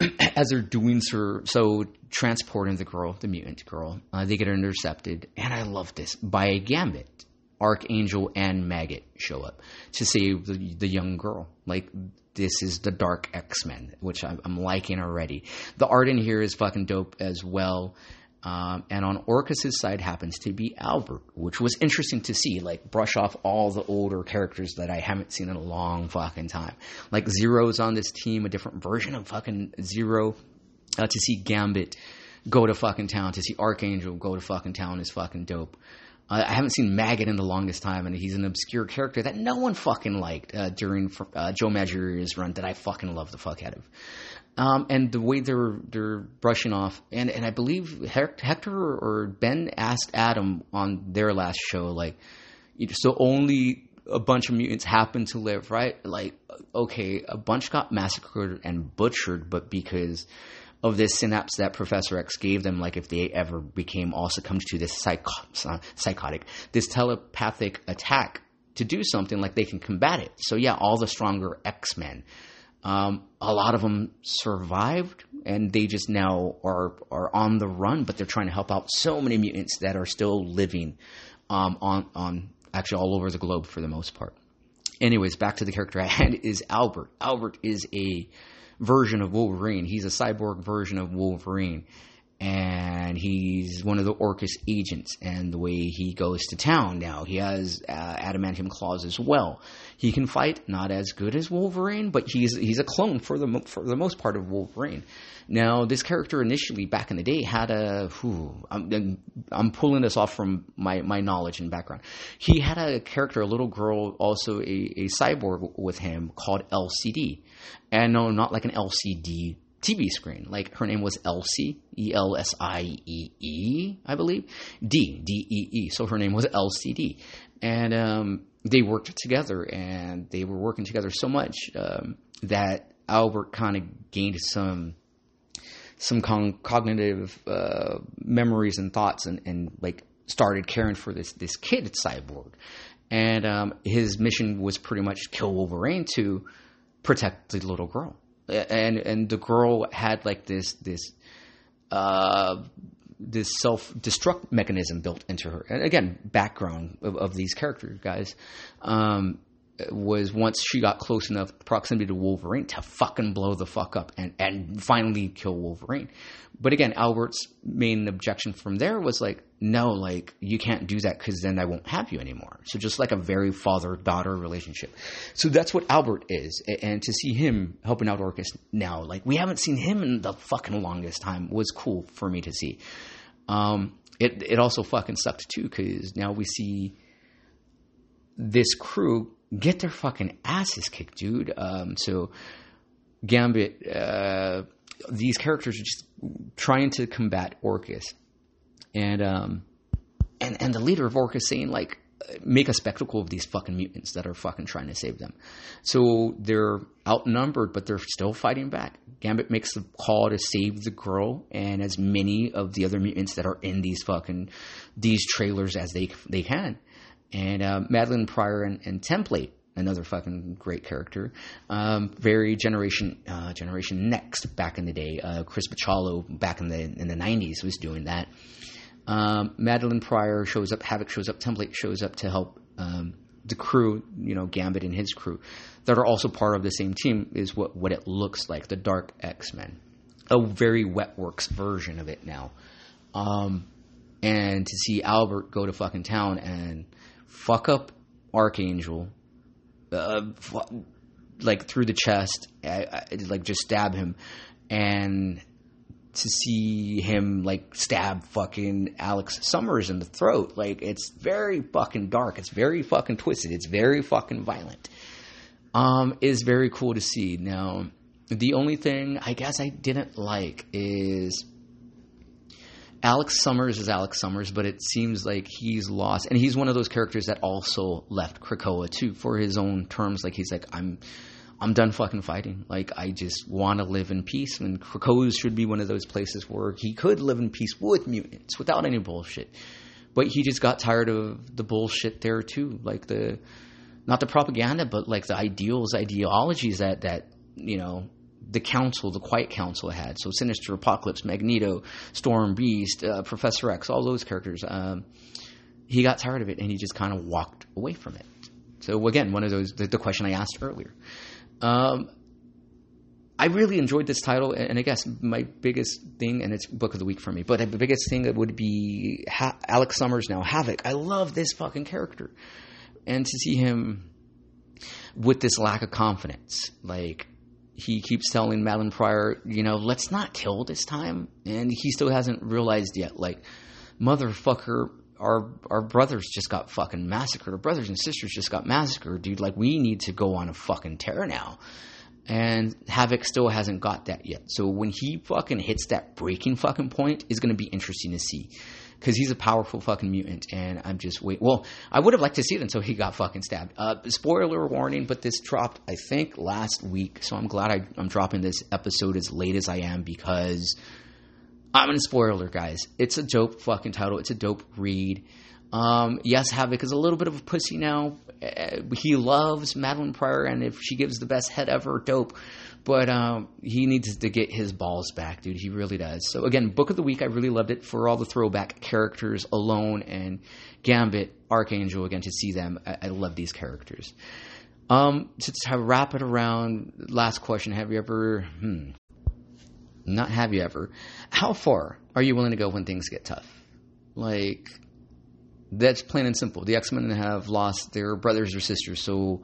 as they're doing so, so transporting the girl, the mutant girl, uh, they get intercepted, and I love this by a Gambit. Archangel and Maggott show up to save the, the young girl. Like this is the Dark X Men, which I'm, I'm, liking already. The art in here is fucking dope as well. Um, and on Orchis' side happens to be Albert, which was interesting to see. Like brush off all the older characters that I haven't seen in a long fucking time. Like Zero's on this team, a different version of fucking Zero. Uh, to see Gambit go to fucking town. To see Archangel go to fucking town is fucking dope. Uh, I haven't seen Maggott in the longest time, and he's an obscure character that no one fucking liked uh, during uh, Joe Madureira's run that I fucking love the fuck out of. Um, and the way they're they're brushing off, and, and I believe Hector or Ben asked Adam on their last show, like, so only a bunch of mutants happen to live, right? Like, okay, a bunch got massacred and butchered, but because of this synapse that Professor X gave them, like if they ever became all succumbed to this psycho- psychotic, this telepathic attack to do something, like they can combat it. So yeah, all the stronger X Men, um, a lot of them survived, and they just now are are on the run, but they're trying to help out so many mutants that are still living um, on on actually all over the globe for the most part. Anyways, back to the character at hand is Albert. Albert is a version of Wolverine. He's a cyborg version of Wolverine. And he's one of the Orchis agents, and the way he goes to town now, he has uh, adamantium claws as well. He can fight, not as good as Wolverine, but he's he's a clone for the for the most part of Wolverine. Now, this character initially back in the day had a. Whew, I'm, I'm pulling this off from my, my knowledge and background. He had a character, a little girl, also a, a cyborg with him called LCD. And no, not like an LCD TV screen. Like her name was Elsie, E L S I E E, I believe. D, D E E. So her name was LCD. And um, they worked together and they were working together so much um, that Albert kind of gained some some con- cognitive uh, memories and thoughts and, and like started caring for this this kid cyborg and um, his mission was pretty much kill wolverine to protect the little girl and and the girl had like this this uh, this self destruct mechanism built into her. And again background of, of these characters guys. Um, was once she got close enough proximity to Wolverine to fucking blow the fuck up and, and finally kill Wolverine. But again, Albert's main objection from there was like, no, like you can't do that because then I won't have you anymore. So just like a very father daughter relationship. So that's what Albert is, and to see him helping out Orchis now, like we haven't seen him in the fucking longest time, was cool for me to see. Um, it it also fucking sucked too because now we see this crew get their fucking asses kicked, dude. Um, so Gambit, uh, these characters are just trying to combat Orchis, and um, and and the leader of Orchis saying like, make a spectacle of these fucking mutants that are fucking trying to save them. So they're outnumbered, but they're still fighting back. Gambit makes the call to save the girl and as many of the other mutants that are in these fucking these trailers as they they can and uh, Madelyne Pryor and, and, Template, another fucking great character. Um, very generation uh, generation next back in the day. Uh, Chris Bachalo back in the in the '90s was doing that. Um, Madelyne Pryor shows up, Havoc shows up, Template shows up to help um, the crew, you know, Gambit and his crew, that are also part of the same team. Is what what it looks like, the Dark X Men, a very Wetworks version of it now. Um, and to see Albert go to fucking town and fuck up Archangel, uh, like through the chest, I, I, like just stab him, and to see him like stab fucking Alex Summers in the throat, like it's very fucking dark. It's very fucking twisted. It's very fucking violent. Um, is very cool to see. Now, the only thing I guess I didn't like is Alex Summers is Alex Summers, but it seems like he's lost, and he's one of those characters that also left Krakoa too for his own terms. Like he's like, I'm, I'm done fucking fighting. Like I just want to live in peace, and Krakoa should be one of those places where he could live in peace with mutants without any bullshit. But he just got tired of the bullshit there too, like the, not the propaganda, but like the ideals, ideologies that that you know the council, the Quiet Council had. So Sinister, Apocalypse, Magneto, Storm, Beast, uh, Professor X, all those characters. Um, he got tired of it and he just kind of walked away from it. So again, one of those the, the question I asked earlier. Um, I really enjoyed this title, and I guess my biggest thing, and it's book of the week for me, but the biggest thing that would be ha- Alex Summers now, Havoc. I love this fucking character, and to see him with this lack of confidence, like he keeps telling Madelyne Pryor, you know, let's not kill this time, and he still hasn't realized yet, like, motherfucker, our our brothers just got fucking massacred. Our brothers and sisters just got massacred, dude. Like, we need to go on a fucking tear now. And Havoc still hasn't got that yet. So when he fucking hits that breaking fucking point, is going to be interesting to see because he's a powerful fucking mutant, and I'm just wait. Well, I would have liked to see it until he got fucking stabbed. Uh, spoiler warning, but this dropped I think last week, so I'm glad I, I'm dropping this episode as late as I am because I'm in spoiler, guys. It's a dope fucking title. It's a dope read. Um, yes, Havoc is a little bit of a pussy now. Uh, he loves Madelyne Pryor, and if she gives the best head ever, dope. But um, he needs to get his balls back, dude. He really does. So again, book of the week. I really loved it for all the throwback characters, Alone and Gambit, Archangel. Again, to see them, I, I love these characters. Um, to, to wrap it around, last question: Have you ever? Hmm, not have you ever? How far are you willing to go when things get tough? Like that's plain and simple. The X Men have lost their brothers or sisters, so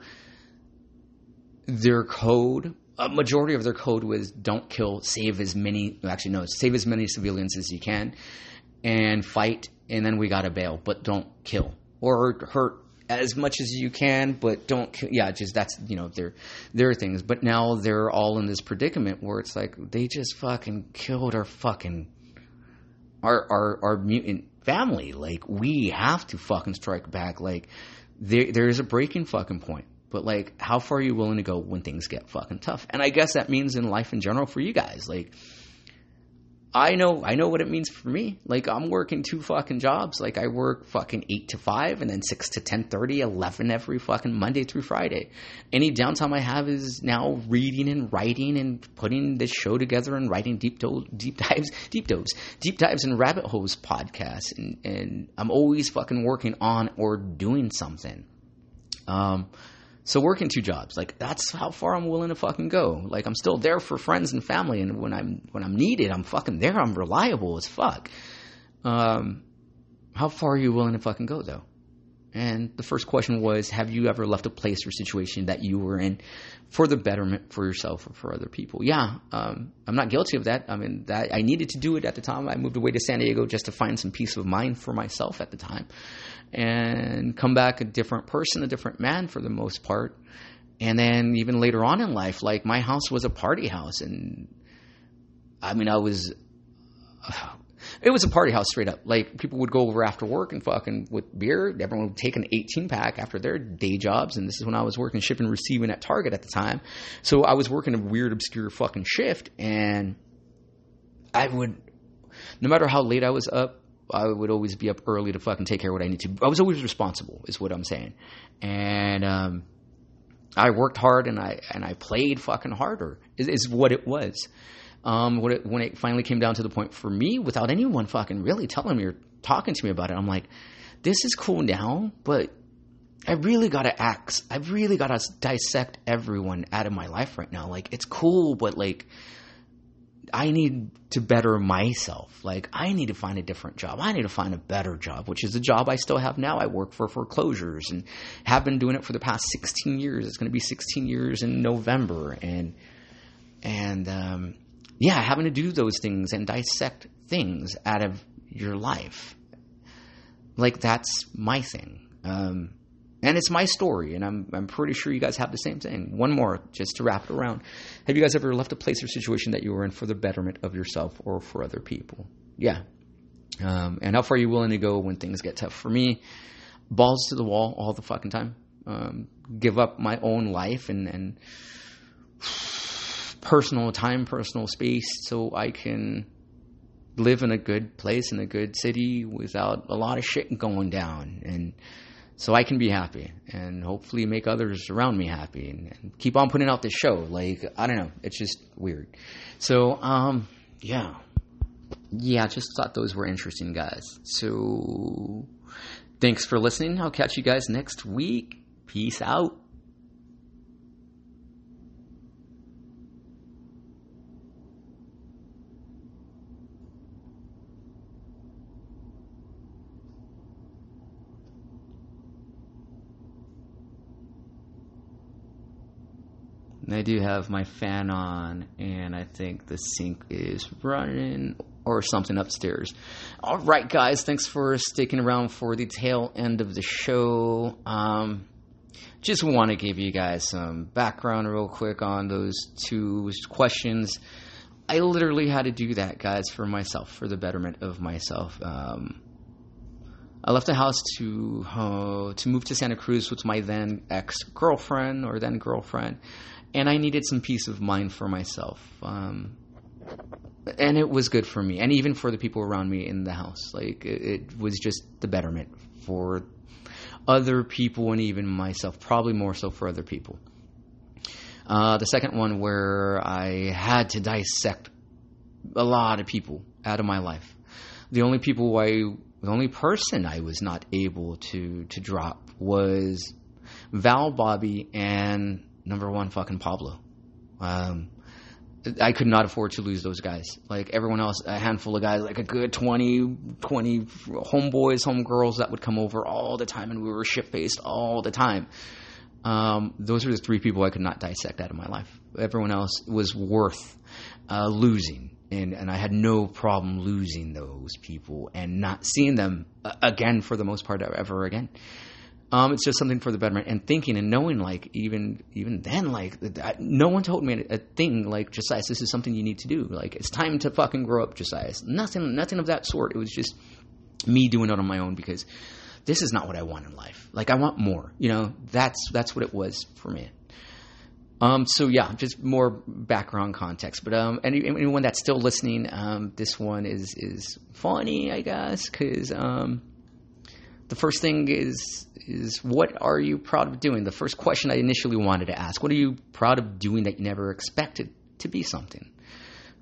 their code a majority of their code was don't kill, save as many, actually, no, save as many civilians as you can and fight, and then we got to bail, but don't kill or hurt as much as you can, but don't kill. Yeah, just that's, you know, their, their things. But now they're all in this predicament where it's like they just fucking killed our fucking, our, our, our mutant family. Like, we have to fucking strike back. Like, there, there is a breaking fucking point but like how far are you willing to go when things get fucking tough? And i guess that means in life in general for you guys. Like i know i know what it means for me. Like i'm working two fucking jobs. Like i work fucking 8 to 5 and then 6 to 10 30 11 every fucking monday through friday. Any downtime i have is now reading and writing and putting this show together and writing deep do- deep dives deep dives deep dives and rabbit holes podcasts. And, and i'm always fucking working on or doing something. Um so working two jobs, like that's how far I'm willing to fucking go. Like I'm still there for friends and family, and when I'm when I'm needed, I'm fucking there. I'm reliable as fuck. Um, how far are you willing to fucking go though? And the first question was, have you ever left a place or situation that you were in for the betterment for yourself or for other people? Yeah, um, I'm not guilty of that. I mean, that I needed to do it at the time. I moved away to San Diego just to find some peace of mind for myself at the time, and come back a different person, a different man for the most part. And then even later on in life, like my house was a party house, and I mean, I was it was a party house straight up. Like people would go over after work and fucking with beer. Everyone would take an 18 pack after their day jobs. And this is when I was working shipping receiving at Target at the time. So I was working a weird, obscure fucking shift. And I would, no matter how late I was up, I would always be up early to fucking take care of what I need to. I was always responsible, is what I'm saying. And, um, I worked hard and I and I played fucking harder is, is what it was um, when, it, when it finally came down to the point for me, without anyone fucking really telling me or talking to me about it, I'm like, this is cool now, but I really gotta act. I really gotta dissect everyone out of my life right now. Like, it's cool, but like, I need to better myself. Like, I need to find a different job. I need to find a better job, which is a job I still have now. I work for foreclosures and have been doing it for the past 16 years. It's going to be 16 years in November. And, and, um, yeah, having to do those things and dissect things out of your life. Like that's my thing. Um, and it's my story, and I'm I'm pretty sure you guys have the same thing. One more, just to wrap it around. Have you guys ever left a place or situation that you were in for the betterment of yourself or for other people? Yeah. Um, and how far are you willing to go when things get tough? For me, balls to the wall all the fucking time. Um, give up my own life and and personal time, personal space, so I can live in a good place in a good city without a lot of shit going down and so I can be happy and hopefully make others around me happy and, and, keep on putting out this show. Like, I don't know, it's just weird. So, um, yeah. Yeah, just thought those were interesting, guys. So, thanks for listening. I'll catch you guys next week. Peace out. I do have my fan on, and I think the sink is running or something upstairs. All right, guys, thanks for sticking around for the tail end of the show. Um, just want to give you guys some background real quick on those two questions. I literally had to do that, guys, for myself, for the betterment of myself. Um, I left the house to uh, to move to Santa Cruz with my then ex girlfriend or then girlfriend, and I needed some peace of mind for myself. Um, and it was good for me, and even for the people around me in the house. Like it, it was just the betterment for other people and even myself. Probably more so for other people. Uh, the second one where I had to dissect a lot of people out of my life. The only people I, the only person I was not able to to drop was Val, Bobby, and number one fucking Pablo. Um, I could not afford to lose those guys. Like everyone else, a handful of guys, like a good 20, 20 homeboys, homegirls that would come over all the time, and we were ship faced all the time. Um, those are the three people I could not dissect out of my life. Everyone else was worth uh, losing, and and I had no problem losing those people and not seeing them uh, again for the most part ever again. Um, it's just something for the betterment and thinking and knowing, like even even then, like no one told me a thing like Josiah, this is something you need to do. Like it's time to fucking grow up, Josiah. Nothing, nothing of that sort. It was just me doing it on my own because this is not what I want in life. Like I want more. You know, that's that's what it was for me. Um, so yeah, just more background context. But um, anyone that's still listening, um, this one is is funny, I guess, because um, the first thing is is what are you proud of doing? The first question I initially wanted to ask: What are you proud of doing that you never expected to be something?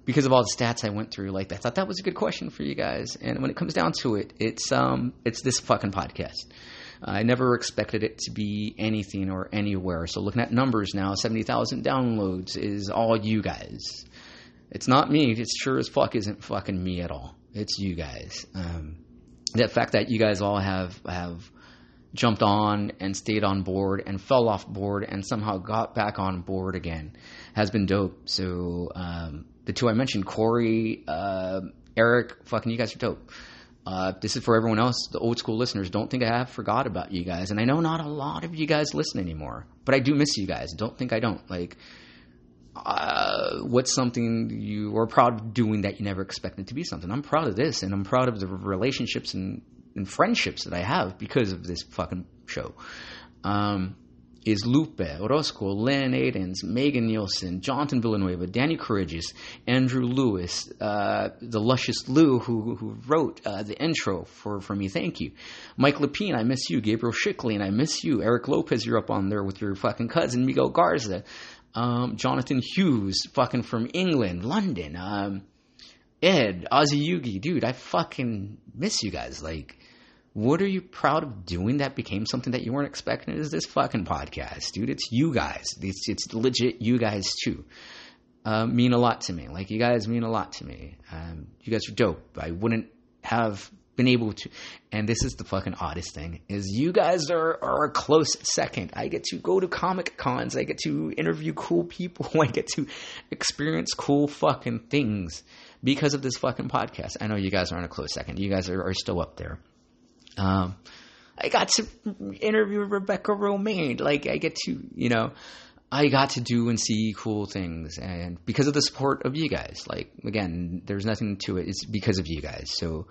because of all the stats I went through, like I thought that was a good question for you guys. And when it comes down to it, it's um it's this fucking podcast. I never expected it to be anything or anywhere. So looking at numbers now, seventy thousand downloads is all you guys. It's not me. It sure as fuck isn't fucking me at all. It's you guys. Um, the fact that you guys all have have jumped on and stayed on board and fell off board and somehow got back on board again has been dope. So um, the two I mentioned, Corey, uh, Eric, fucking you guys are dope. Uh, this is for everyone else, the old school listeners. Don't think I have forgot about you guys. And I know not a lot of you guys listen anymore, but I do miss you guys. Don't think I don't. Like, uh, what's something you are proud of doing that you never expected to be something? I'm proud of this, and I'm proud of the relationships and, and friendships that I have because of this fucking show. Um, is Lupe, Orozco, Len Adens, Megan Nielsen, Jonathan Villanueva, Danny Courageous, Andrew Lewis, uh, the luscious Lou who, who wrote uh, the intro for, for me. Thank you. Mike Lapine, I miss you. Gabriel Schicklin, I miss you. Eric Lopez, you're up on there with your fucking cousin, Miguel Garza. Um, Jonathan Hughes, fucking from England, London. Um, Ed, Ozzy Yugi, dude, I fucking miss you guys. Like, what are you proud of doing that became something that you weren't expecting? Is this fucking podcast, dude? It's you guys. It's, it's legit you guys too. Uh, mean a lot to me. Like you guys mean a lot to me. Um, you guys are dope. I wouldn't have been able to. And this is the fucking oddest thing: is you guys are, are a close second. I get to go to comic cons. I get to interview cool people. I get to experience cool fucking things because of this fucking podcast. I know you guys aren't a close second. You guys are, are still up there. Um, I got to interview Rebecca Romijn. Like I get to, you know, I got to do and see cool things, and because of the support of you guys. Like again, there's nothing to it. It's because of you guys. So.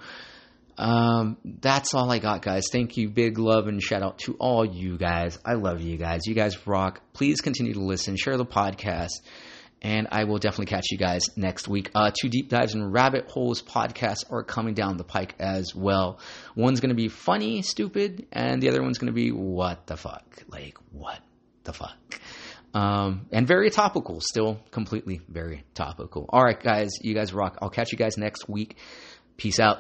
Um, that's all I got, guys. Thank you. Big love and shout out to all you guys. I love you guys. You guys rock. Please continue to listen, share the podcast and I will definitely catch you guys next week. Uh, two deep dives and rabbit holes podcasts are coming down the pike as well. One's going to be funny, stupid, and the other one's going to be what the fuck, like what the fuck. Um, and very topical, still completely very topical. All right, guys, you guys rock. I'll catch you guys next week. Peace out.